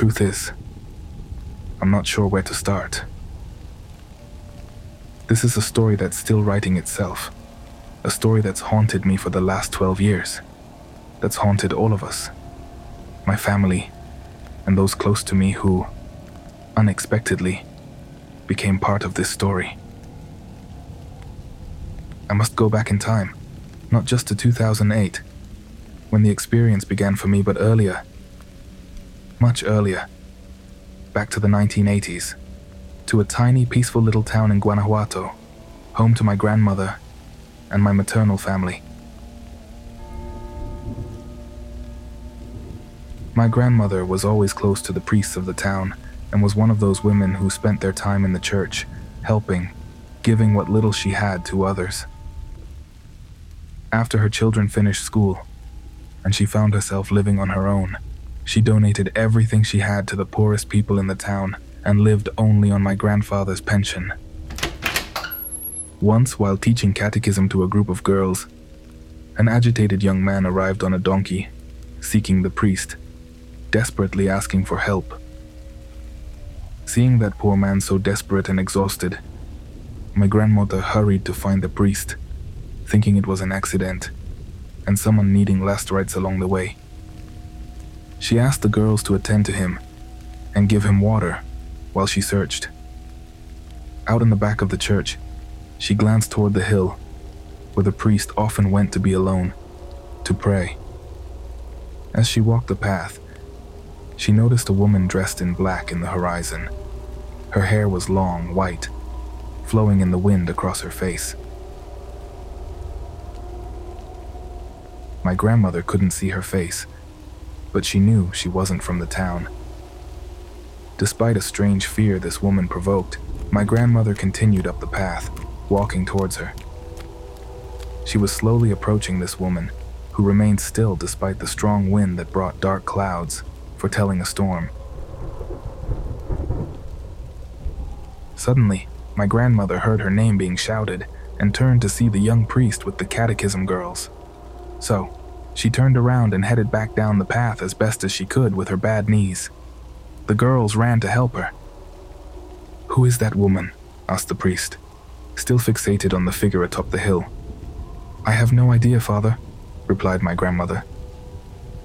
truth is, I'm not sure where to start. This is a story that's still writing itself. A story that's haunted me for the last 12 years. That's haunted all of us. My family, and those close to me who, unexpectedly, became part of this story. I must go back in time, not just to 2008, when the experience began for me, but earlier. Much earlier. Back to the 1980s, to a tiny, peaceful little town in Guanajuato, home to my grandmother and my maternal family. My grandmother was always close to the priests of the town and was one of those women who spent their time in the church, helping, giving what little she had to others. After her children finished school, and she found herself living on her own, she donated everything she had to the poorest people in the town and lived only on my grandfather's pension. Once, while teaching catechism to a group of girls, an agitated young man arrived on a donkey, seeking the priest, desperately asking for help. Seeing that poor man so desperate and exhausted, my grandmother hurried to find the priest, thinking it was an accident and someone needing last rites along the way. She asked the girls to attend to him and give him water while she searched. Out in the back of the church, she glanced toward the hill where the priest often went to be alone, to pray. As she walked the path, she noticed a woman dressed in black in the horizon. Her hair was long, white, flowing in the wind across her face. My grandmother couldn't see her face, but she knew she wasn't from the town. Despite a strange fear this woman provoked, my grandmother continued up the path, walking towards her. She was slowly approaching this woman, who remained still despite the strong wind that brought dark clouds, foretelling a storm. Suddenly, my grandmother heard her name being shouted and turned to see the young priest with the catechism girls. So, she turned around and headed back down the path as best as she could with her bad knees. The girls ran to help her. Who is that woman? asked the priest, still fixated on the figure atop the hill. I have no idea, father, replied my grandmother.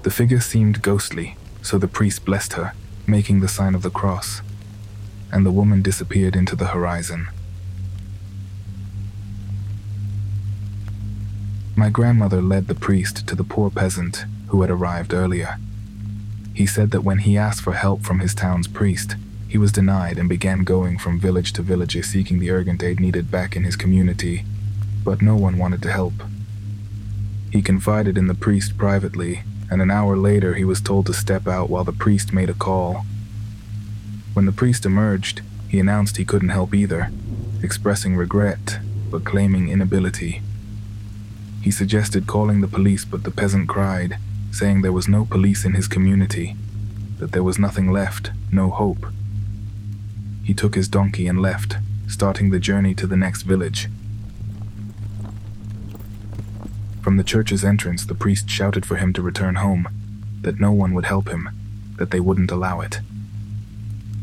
The figure seemed ghostly, so the priest blessed her, making the sign of the cross, and the woman disappeared into the horizon. My grandmother led the priest to the poor peasant who had arrived earlier. He said that when he asked for help from his town's priest, he was denied and began going from village to village seeking the urgent aid needed back in his community, but no one wanted to help. He confided in the priest privately, and an hour later he was told to step out while the priest made a call. When the priest emerged, he announced he couldn't help either, expressing regret but claiming inability. He suggested calling the police, but the peasant cried, saying there was no police in his community, that there was nothing left, no hope. He took his donkey and left, starting the journey to the next village. From the church's entrance, the priest shouted for him to return home, that no one would help him, that they wouldn't allow it.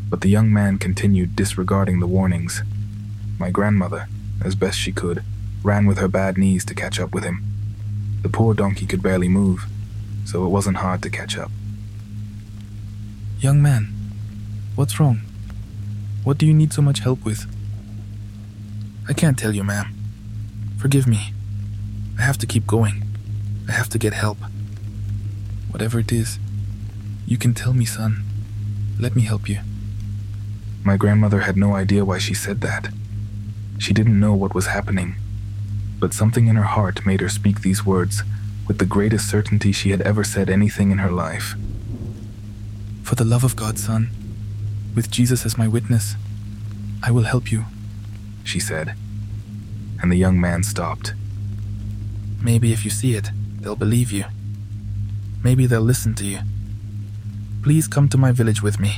But the young man continued disregarding the warnings. My grandmother, as best she could, ran with her bad knees to catch up with him. The poor donkey could barely move, so it wasn't hard to catch up. Young man, what's wrong? What do you need so much help with? I can't tell you, ma'am. Forgive me. I have to keep going. I have to get help. Whatever it is, you can tell me, son. Let me help you. My grandmother had no idea why she said that. She didn't know what was happening, but something in her heart made her speak these words with the greatest certainty she had ever said anything in her life. For the love of God, son, with Jesus as my witness, I will help you, she said. And the young man stopped. Maybe if you see it, they'll believe you. Maybe they'll listen to you. Please come to my village with me.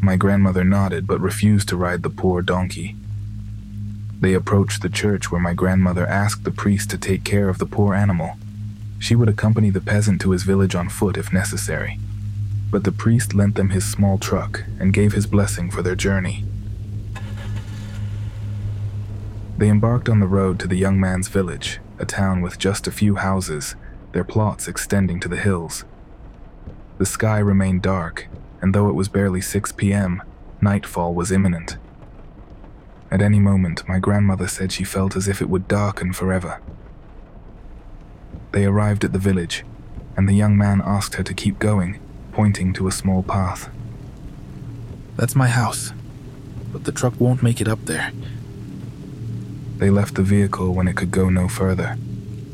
My grandmother nodded but refused to ride the poor donkey. They approached the church where my grandmother asked the priest to take care of the poor animal. She would accompany the peasant to his village on foot if necessary. but the priest lent them his small truck and gave his blessing for their journey. They embarked on the road to the young man's village, a town with just a few houses, their plots extending to the hills. The sky remained dark, and though it was barely 6 p.m., nightfall was imminent. At any moment, my grandmother said she felt as if it would darken forever. They arrived at the village, and the young man asked her to keep going, pointing to a small path. That's my house, but the truck won't make it up there. They left the vehicle when it could go no further.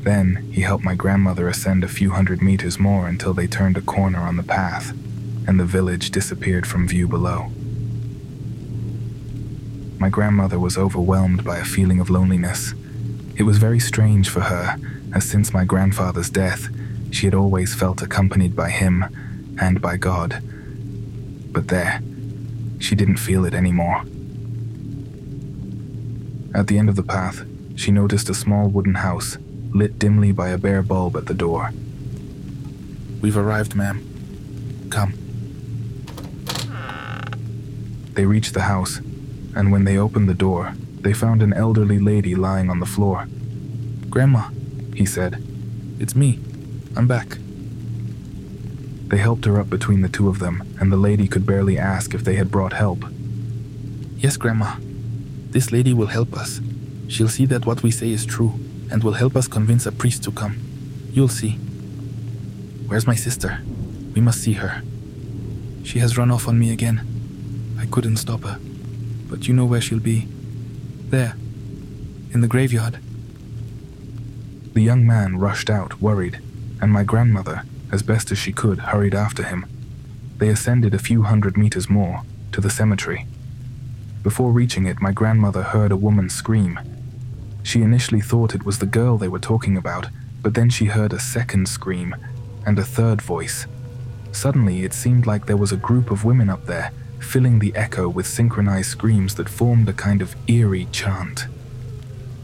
Then he helped my grandmother ascend a few hundred meters more until they turned a corner on the path, and the village disappeared from view below. My grandmother was overwhelmed by a feeling of loneliness. It was very strange for her, as since my grandfather's death, she had always felt accompanied by him and by God. But there, she didn't feel it anymore. At the end of the path, she noticed a small wooden house, lit dimly by a bare bulb at the door. We've arrived, ma'am. Come. They reached the house, and when they opened the door, they found an elderly lady lying on the floor. Grandma, He said. it's me. I'm back. They helped her up between the two of them, and the lady could barely ask if they had brought help. Yes, Grandma. This lady will help us. She'll see that what we say is true and will help us convince a priest to come. You'll see. Where's my sister? We must see her. She has run off on me again. I couldn't stop her. But you know where she'll be. There. In the graveyard. The young man rushed out, worried, and my grandmother, as best as she could, hurried after him. They ascended a few hundred meters more to the cemetery. Before reaching it, my grandmother heard a woman scream. She initially thought it was the girl they were talking about, but then she heard a second scream and a third voice. Suddenly, it seemed like there was a group of women up there, filling the echo with synchronized screams that formed a kind of eerie chant.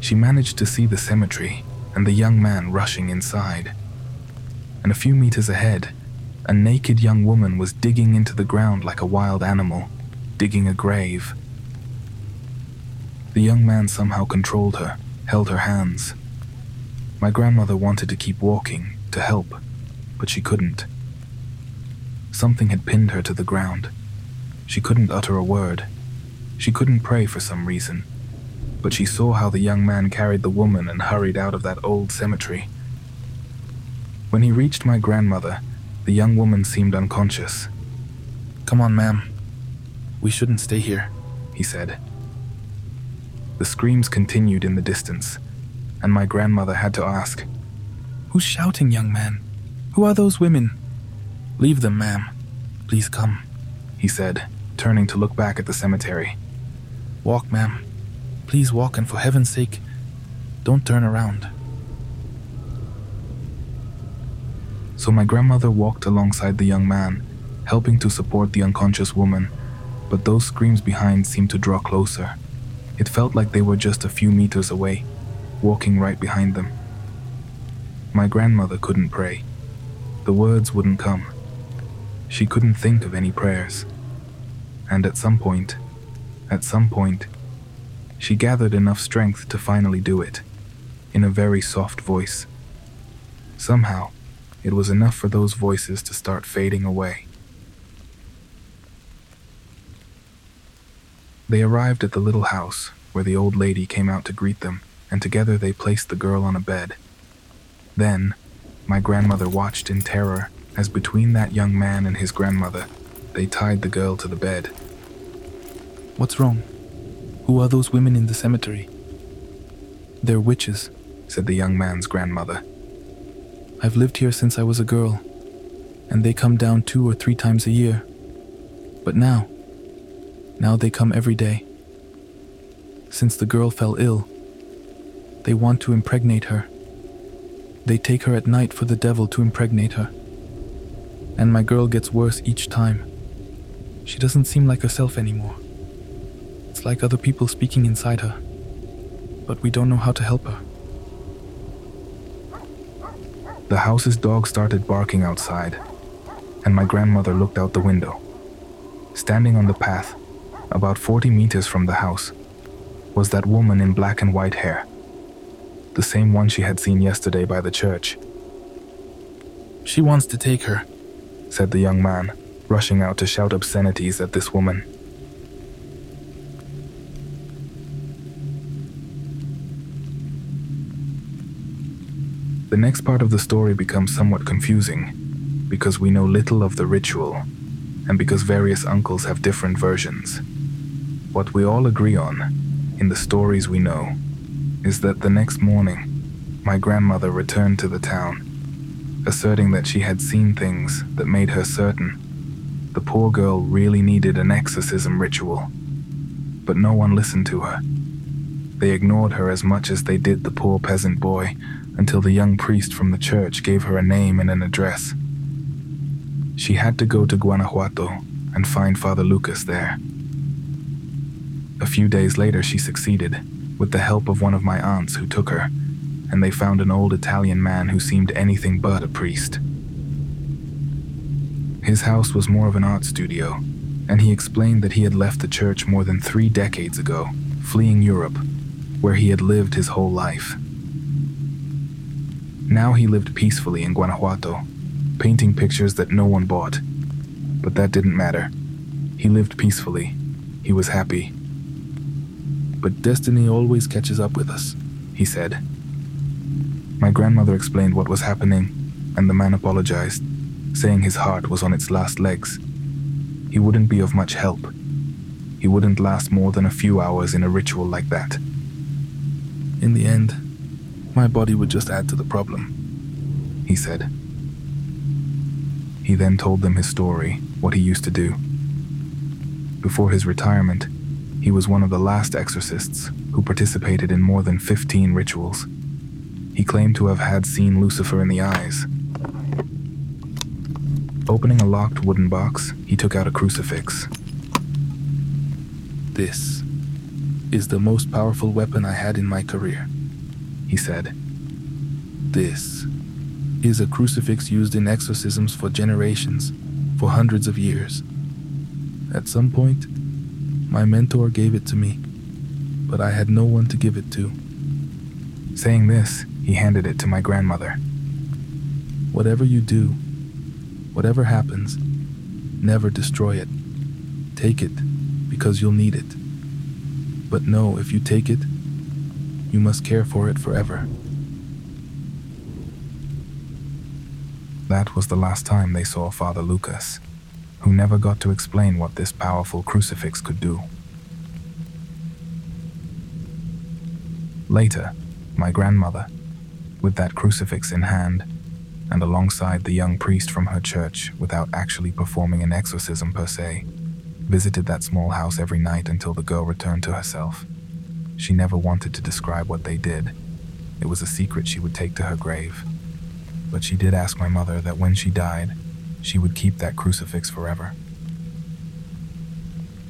She managed to see the cemetery and the young man rushing inside. And a few meters ahead, a naked young woman was digging into the ground like a wild animal, digging a grave. The young man somehow controlled her, held her hands. My grandmother wanted to keep walking, to help, but she couldn't. Something had pinned her to the ground. She couldn't utter a word. She couldn't pray for some reason. But she saw how the young man carried the woman and hurried out of that old cemetery. When he reached my grandmother, the young woman seemed unconscious. Come on, ma'am. We shouldn't stay here, he said. The screams continued in the distance, and my grandmother had to ask, Who's shouting, young man? Who are those women? Leave them, ma'am. Please come, he said, turning to look back at the cemetery. Walk, ma'am. Please walk, and for heaven's sake, don't turn around. So my grandmother walked alongside the young man, helping to support the unconscious woman, but those screams behind seemed to draw closer. It felt like they were just a few meters away, walking right behind them. My grandmother couldn't pray. The words wouldn't come. She couldn't think of any prayers. And at some point, at some point, she gathered enough strength to finally do it, in a very soft voice. Somehow, it was enough for those voices to start fading away. They arrived at the little house where the old lady came out to greet them, and together they placed the girl on a bed. Then, my grandmother watched in terror as between that young man and his grandmother, they tied the girl to the bed. What's wrong? Who are those women in the cemetery? They're witches, said the young man's grandmother. I've lived here since I was a girl, and they come down two or three times a year. But now, now they come every day. Since the girl fell ill, they want to impregnate her. They take her at night for the devil to impregnate her. And my girl gets worse each time. She doesn't seem like herself anymore. It's like other people speaking inside her. But we don't know how to help her. The house's dog started barking outside. and my grandmother looked out the window. Standing on the path, about 40 meters from the house, was that woman in black and white hair. The same one she had seen yesterday by the church. She wants to take her, said the young man, rushing out to shout obscenities at this woman. The next part of the story becomes somewhat confusing because we know little of the ritual and because various uncles have different versions. What we all agree on, in the stories we know, is that the next morning, my grandmother returned to the town, asserting that she had seen things that made her certain the poor girl really needed an exorcism ritual. But no one listened to her. They ignored her as much as they did the poor peasant boy until the young priest from the church gave her a name and an address. She had to go to Guanajuato and find Father Lucas there. A few days later, she succeeded, with the help of one of my aunts who took her, and they found an old Italian man who seemed anything but a priest. His house was more of an art studio, and he explained that he had left the church more than three decades ago, fleeing Europe, where he had lived his whole life. Now he lived peacefully in Guanajuato, painting pictures that no one bought. But that didn't matter. He lived peacefully. He was happy. But destiny always catches up with us, he said. My grandmother explained what was happening, and the man apologized, saying his heart was on its last legs. He wouldn't be of much help. He wouldn't last more than a few hours in a ritual like that. In the end, my body would just add to the problem, he said. He then told them his story, what he used to do. Before his retirement, he was one of the last exorcists who participated in more than 15 rituals. He claimed to have had seen Lucifer in the eyes. Opening a locked wooden box, he took out a crucifix. This is the most powerful weapon I had in my career he said. This is a crucifix used in exorcisms for generations, for hundreds of years. At some point, my mentor gave it to me, but I had no one to give it to. Saying this, he handed it to my grandmother. Whatever you do, whatever happens, never destroy it. Take it because you'll need it. But know if you take it, you must care for it forever. That was the last time they saw Father Lucas, who never got to explain what this powerful crucifix could do. Later, my grandmother, with that crucifix in hand, and alongside the young priest from her church without actually performing an exorcism per se, visited that small house every night until the girl returned to herself. She never wanted to describe what they did. It was a secret she would take to her grave. But she did ask my mother that when she died, she would keep that crucifix forever.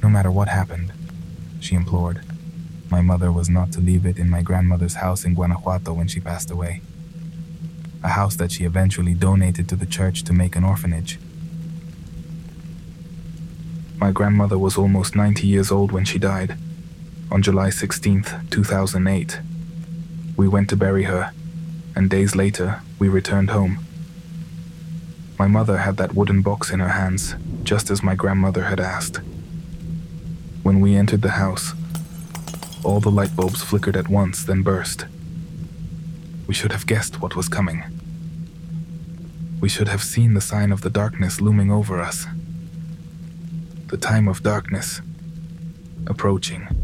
No matter what happened, she implored, my mother was not to leave it in my grandmother's house in Guanajuato when she passed away. A house that she eventually donated to the church to make an orphanage. My grandmother was almost 90 years old when she died on July 16, 2008. We went to bury her, and days later, we returned home. My mother had that wooden box in her hands, just as my grandmother had asked. When we entered the house, all the light bulbs flickered at once, then burst. We should have guessed what was coming. We should have seen the sign of the darkness looming over us. The time of darkness approaching.